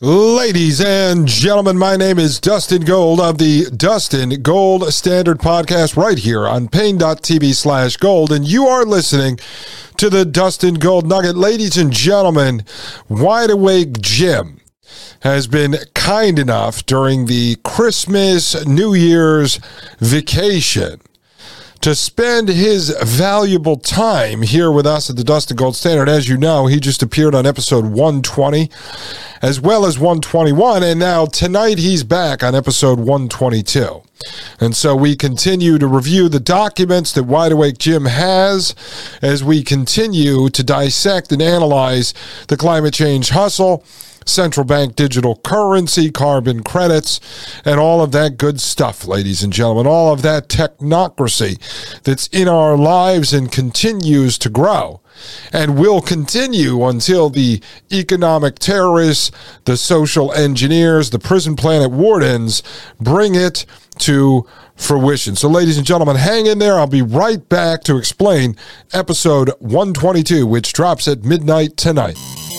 Ladies and gentlemen, my name is Dustin Gold of the Dustin Gold Standard Podcast right here on Paine.tv slash gold. And you are listening to the Dustin Gold Nugget. Ladies and gentlemen, Wide Awake Jim has been kind enough during the Christmas, New Year's vacation to spend his valuable time here with us at the Dustin Gold Standard. As you know, he just appeared on episode 120 as well as 121. And now tonight he's back on episode 122. And so we continue to review the documents that Wide Awake Jim has as we continue to dissect and analyze the climate change hustle central bank digital currency, carbon credits, and all of that good stuff, ladies and gentlemen. All of that technocracy that's in our lives and continues to grow and will continue until the economic terrorists, the social engineers, the prison planet wardens bring it to fruition. So, ladies and gentlemen, hang in there. I'll be right back to explain episode 122, which drops at midnight tonight.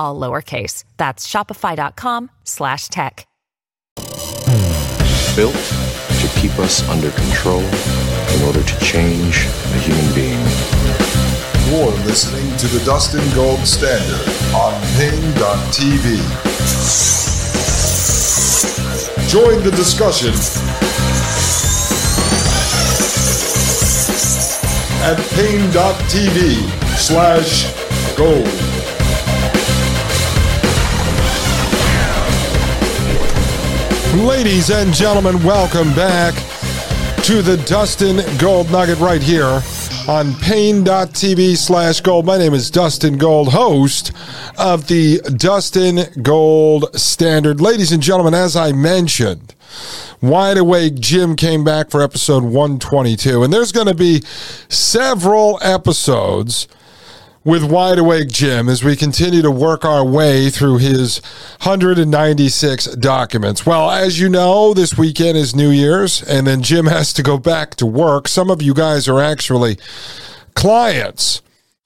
all lowercase. That's shopify.com slash tech. Built to keep us under control in order to change a human being. You're listening to the Dustin Gold Standard on Paine.tv. Join the discussion at Paine.tv slash gold. Ladies and gentlemen, welcome back to the Dustin Gold Nugget right here on Paine.tv slash gold. My name is Dustin Gold, host of the Dustin Gold Standard. Ladies and gentlemen, as I mentioned, Wide Awake Jim came back for episode 122, and there's going to be several episodes with Wide Awake Jim as we continue to work our way through his 196 documents. Well, as you know, this weekend is New Year's, and then Jim has to go back to work. Some of you guys are actually clients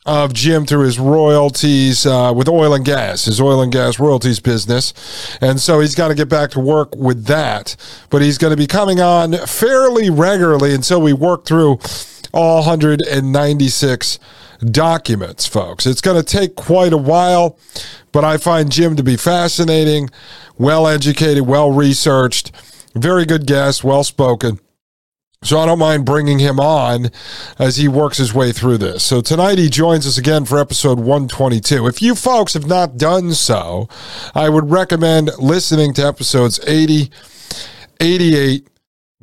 of Jim through his royalties uh, with oil and gas, his oil and gas royalties business. And so he's got to get back to work with that. But he's going to be coming on fairly regularly until we work through all 196 documents, folks. It's going to take quite a while, but I find Jim to be fascinating, well educated, well researched, very good guest, well spoken. So I don't mind bringing him on as he works his way through this. So tonight he joins us again for episode 122. If you folks have not done so, I would recommend listening to episodes 80, 88,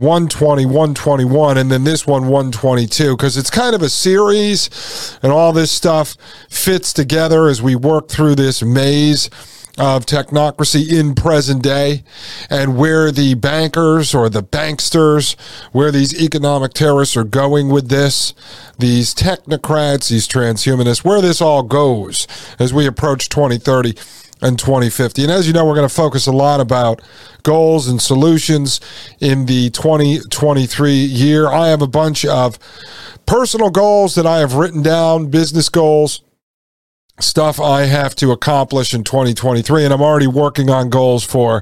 120, 121, and then this one, 122, because it's kind of a series and all this stuff fits together as we work through this maze of technocracy in present day and where the bankers or the banksters, where these economic terrorists are going with this, these technocrats, these transhumanists, where this all goes as we approach 2030 and 2050. And as you know, we're going to focus a lot about goals and solutions in the 2023 year. I have a bunch of personal goals that I have written down, business goals, stuff I have to accomplish in 2023. And I'm already working on goals for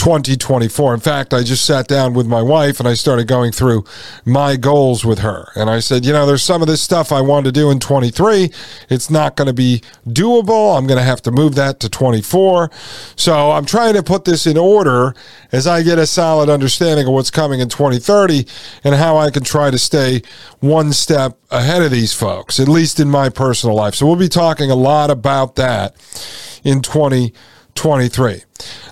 2024. In fact, I just sat down with my wife and I started going through my goals with her. And I said, you know, there's some of this stuff I want to do in 23. It's not going to be doable. I'm going to have to move that to 24. So I'm trying to put this in order as I get a solid understanding of what's coming in 2030 and how I can try to stay one step ahead of these folks, at least in my personal life. So we'll be talking a lot about that in 2023. 23.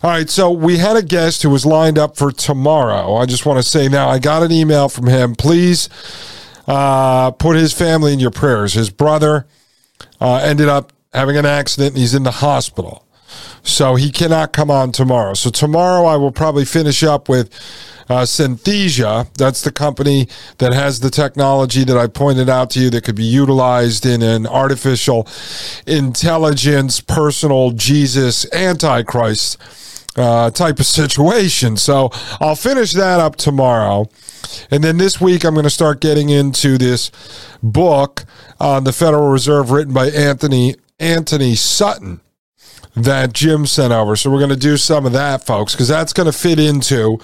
All right, so we had a guest who was lined up for tomorrow. I just want to say now, I got an email from him. Please uh, put his family in your prayers. His brother uh, ended up having an accident and he's in the hospital. So he cannot come on tomorrow. So tomorrow I will probably finish up with uh, Synthesia. That's the company that has the technology that I pointed out to you that could be utilized in an artificial intelligence, personal Jesus, antichrist uh, type of situation. So I'll finish that up tomorrow. And then this week, I'm going to start getting into this book on the Federal Reserve written by Antony Antony Sutton that Jim sent over. So we're going to do some of that, folks, because that's going to fit into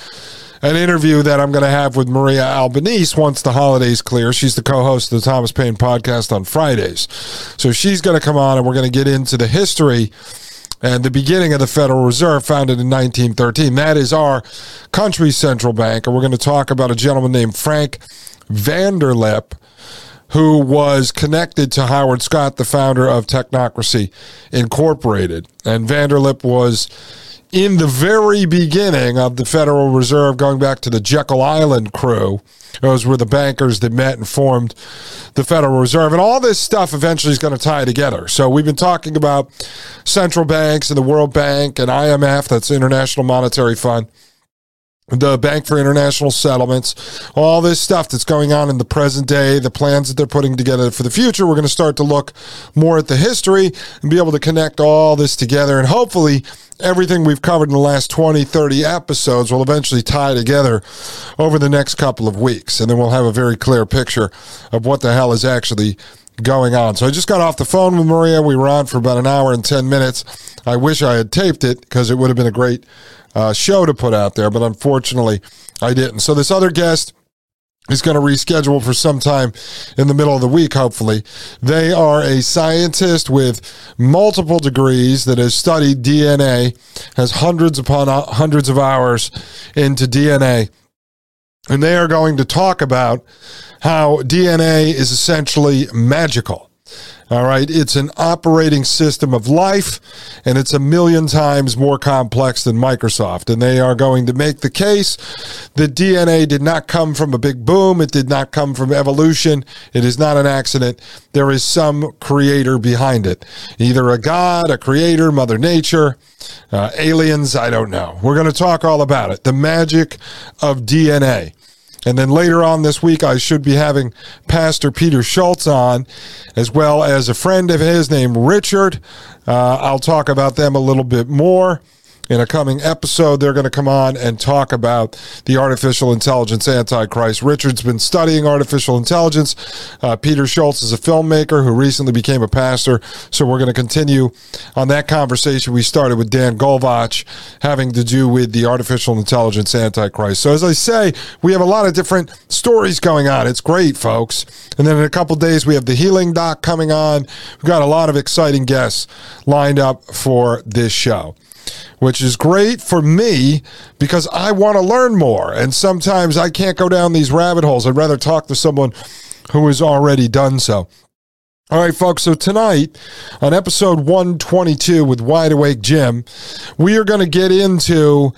an interview that I'm going to have with Maria Albanese once the holidays clear. She's the co-host of the Thomas Paine podcast on Fridays. So she's going to come on and we're going to get into the history and the beginning of the Federal Reserve, founded in 1913. That is our country's central bank. And we're going to talk about a gentleman named Frank Vanderlip, who was connected to Howard Scott, the founder of Technocracy Incorporated. And Vanderlip was in the very beginning of the Federal Reserve, going back to the Jekyll Island crew. Those were the bankers that met and formed the Federal Reserve. And all this stuff eventually is going to tie together. So we've been talking about central banks and the World Bank and IMF, that's International Monetary Fund the Bank for International Settlements, all this stuff that's going on in the present day, the plans that they're putting together for the future. We're going to start to look more at the history and be able to connect all this together. And hopefully, everything we've covered in the last 20, 30 episodes will eventually tie together over the next couple of weeks. And then we'll have a very clear picture of what the hell is actually going on. So I just got off the phone with Maria. We were on for about an hour and 10 minutes. I wish I had taped it because it would have been a great uh, show to put out there, but unfortunately, I didn't. So this other guest is going to reschedule for some time in the middle of the week, hopefully. They are a scientist with multiple degrees that has studied DNA, has hundreds upon uh, hundreds of hours into DNA. And they are going to talk about how DNA is essentially magical. All right. It's an operating system of life, and it's a million times more complex than Microsoft. And they are going to make the case that DNA did not come from a big boom. It did not come from evolution. It is not an accident. There is some creator behind it. Either a God, a creator, Mother Nature, uh, aliens. I don't know. We're going to talk all about it. The magic of DNA. And then later on this week, I should be having Pastor Peter Schultz on, as well as a friend of his named Richard. Uh, I'll talk about them a little bit more in a coming episode, they're going to come on and talk about the artificial intelligence antichrist. Richard's been studying artificial intelligence. Uh, Peter Schultz is a filmmaker who recently became a pastor. So we're going to continue on that conversation we started with Dan Golvach having to do with the artificial intelligence antichrist. So as I say, we have a lot of different stories going on. It's great, folks. And then in a couple days, we have the healing doc coming on. We've got a lot of exciting guests lined up for this show which is great for me because I want to learn more. And sometimes I can't go down these rabbit holes. I'd rather talk to someone who has already done so. All right, folks. So tonight on episode 122 with Wide Awake Jim, we are going to get into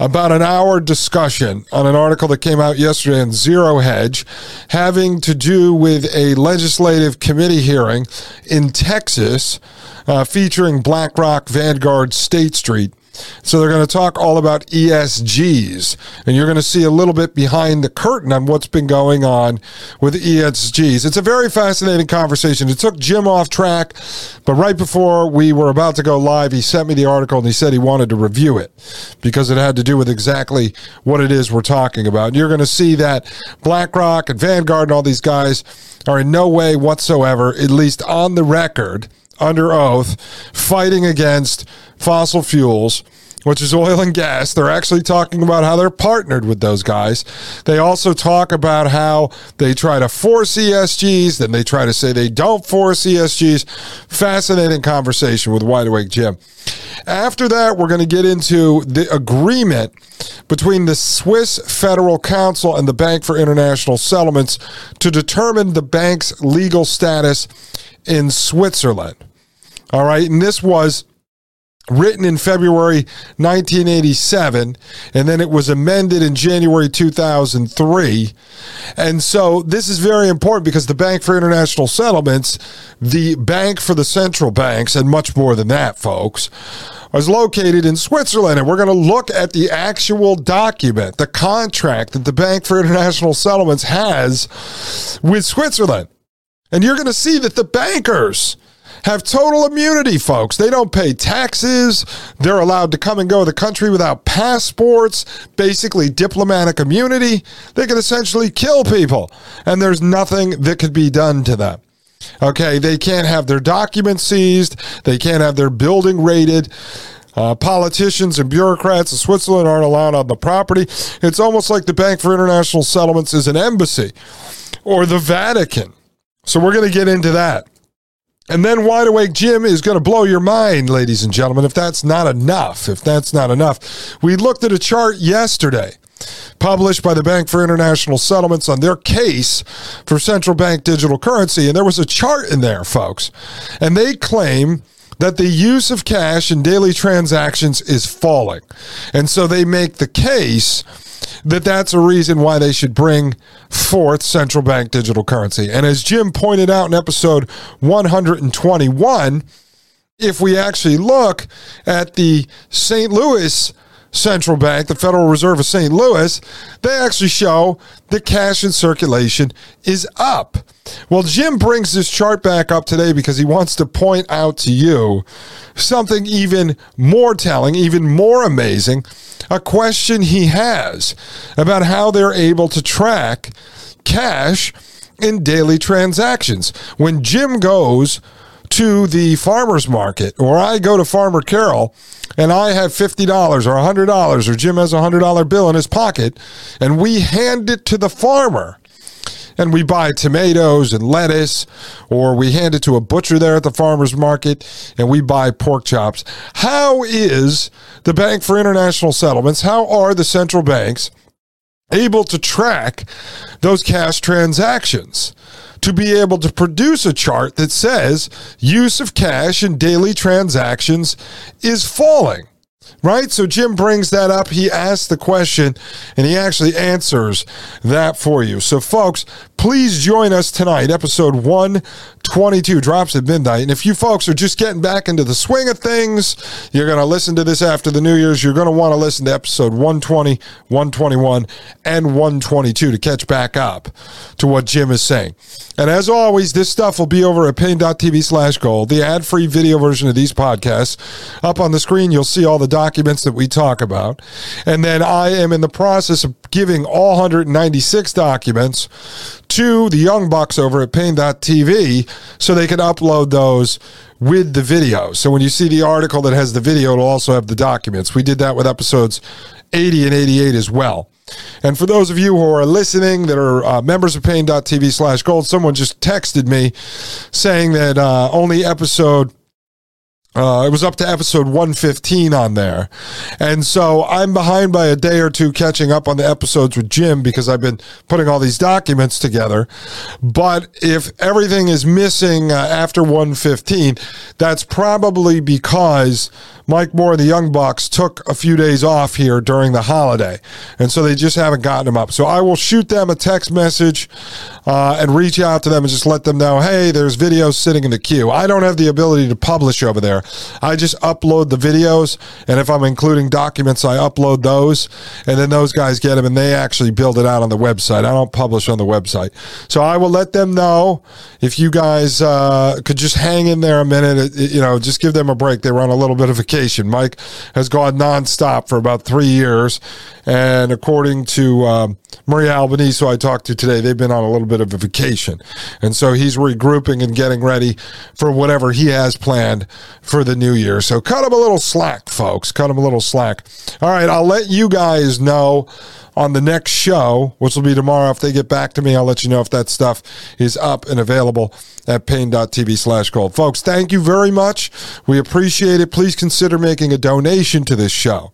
about an hour discussion on an article that came out yesterday in Zero Hedge having to do with a legislative committee hearing in Texas uh, featuring BlackRock, Vanguard, State Street. So they're going to talk all about ESGs, and you're going to see a little bit behind the curtain on what's been going on with ESGs. It's a very fascinating conversation. It took Jim off track, but right before we were about to go live, he sent me the article and he said he wanted to review it because it had to do with exactly what it is we're talking about. And you're going to see that BlackRock and Vanguard and all these guys are in no way whatsoever, at least on the record, under oath, fighting against fossil fuels, which is oil and gas. They're actually talking about how they're partnered with those guys. They also talk about how they try to force ESGs, then they try to say they don't force ESGs. Fascinating conversation with Wide Awake Jim. After that, we're going to get into the agreement between the Swiss Federal Council and the Bank for International Settlements to determine the bank's legal status in Switzerland. All right. And this was written in February 1987, and then it was amended in January 2003. And so this is very important because the Bank for International Settlements, the bank for the central banks, and much more than that, folks, was located in Switzerland. And we're going to look at the actual document, the contract that the Bank for International Settlements has with Switzerland. And you're going to see that the bankers, have total immunity, folks. They don't pay taxes. They're allowed to come and go the country without passports, basically diplomatic immunity. They can essentially kill people, and there's nothing that could be done to them. Okay, they can't have their documents seized, they can't have their building raided. Uh, politicians and bureaucrats in Switzerland aren't allowed on the property. It's almost like the Bank for International Settlements is an embassy or the Vatican. So we're going to get into that. And then Wide Awake Jim is going to blow your mind, ladies and gentlemen, if that's not enough. If that's not enough. We looked at a chart yesterday published by the Bank for International Settlements on their case for central bank digital currency. And there was a chart in there, folks. And they claim that the use of cash in daily transactions is falling. And so they make the case that that's a reason why they should bring forth central bank digital currency. And as Jim pointed out in episode 121, if we actually look at the St. Louis central bank, the Federal Reserve of St. Louis, they actually show that cash in circulation is up. Well, Jim brings this chart back up today because he wants to point out to you something even more telling, even more amazing, a question he has about how they're able to track cash in daily transactions. When Jim goes to the farmer's market or I go to Farmer Carol and I have $50 or $100 or Jim has a $100 bill in his pocket and we hand it to the farmer and we buy tomatoes and lettuce, or we hand it to a butcher there at the farmer's market and we buy pork chops. How is the Bank for International Settlements, how are the central banks able to track those cash transactions? To be able to produce a chart that says use of cash in daily transactions is falling right? So Jim brings that up. He asks the question and he actually answers that for you. So, folks, please join us tonight. Episode 122 drops at midnight. And if you folks are just getting back into the swing of things, you're going to listen to this after the New Year's. You're going to want to listen to episode 120, 121, and 122 to catch back up to what Jim is saying. And as always, this stuff will be over at Paine.tv slash gold, the ad free video version of these podcasts. Up on the screen, you'll see all the documents that we talk about. And then I am in the process of giving all 196 documents to the Young Bucks over at Paine.tv so they can upload those with the video. So when you see the article that has the video, it'll also have the documents. We did that with episodes 80 and 88 as well. And for those of you who are listening that are uh, members of Paine.tv slash gold, someone just texted me saying that uh, only episode uh, it was up to episode 115 on there. And so I'm behind by a day or two catching up on the episodes with Jim because I've been putting all these documents together. But if everything is missing uh, after 115, that's probably because Mike Moore and the Young Bucks took a few days off here during the holiday. And so they just haven't gotten them up. So I will shoot them a text message uh, and reach out to them and just let them know, hey, there's videos sitting in the queue. I don't have the ability to publish over there. I just upload the videos. And if I'm including documents, I upload those. And then those guys get them and they actually build it out on the website. I don't publish on the website. So I will let them know if you guys uh, could just hang in there a minute, you know, just give them a break. They were on a little bit of vacation Mike has gone nonstop for about three years. And according to um, Maria Albanese, who I talked to today, they've been on a little bit of a vacation. And so he's regrouping and getting ready for whatever he has planned for the new year. So cut him a little slack, folks. Cut him a little slack. All right, I'll let you guys know on the next show, which will be tomorrow. If they get back to me, I'll let you know if that stuff is up and available at Paine.tv slash gold. Folks, thank you very much. We appreciate it. Please consider making a donation to this show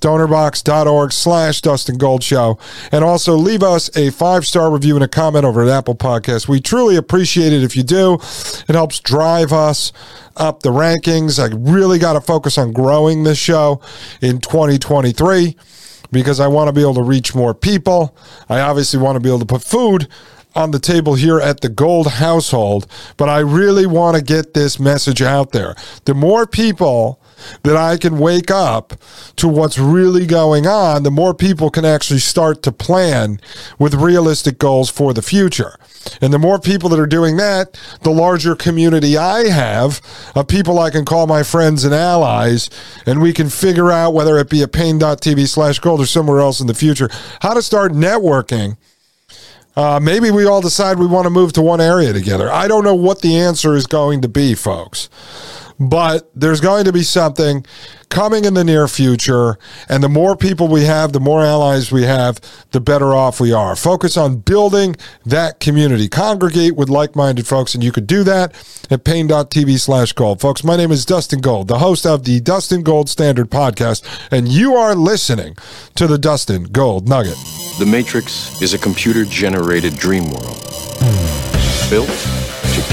donorbox.org slash Dustin Gold Show. And also leave us a five star review and a comment over at Apple Podcasts. We truly appreciate it if you do. It helps drive us up the rankings. I really got to focus on growing this show in 2023 because I want to be able to reach more people. I obviously want to be able to put food on the table here at the Gold household, but I really want to get this message out there. The more people that I can wake up to what's really going on, the more people can actually start to plan with realistic goals for the future. And the more people that are doing that, the larger community I have of people I can call my friends and allies, and we can figure out whether it be a Paine.tv slash gold or somewhere else in the future, how to start networking. Uh, maybe we all decide we want to move to one area together. I don't know what the answer is going to be, folks but there's going to be something coming in the near future. And the more people we have, the more allies we have, the better off we are. Focus on building that community. Congregate with like minded folks, and you could do that at Paine.tv slash gold. Folks, my name is Dustin Gold, the host of the Dustin Gold Standard podcast, and you are listening to the Dustin Gold Nugget. The Matrix is a computer generated dream world built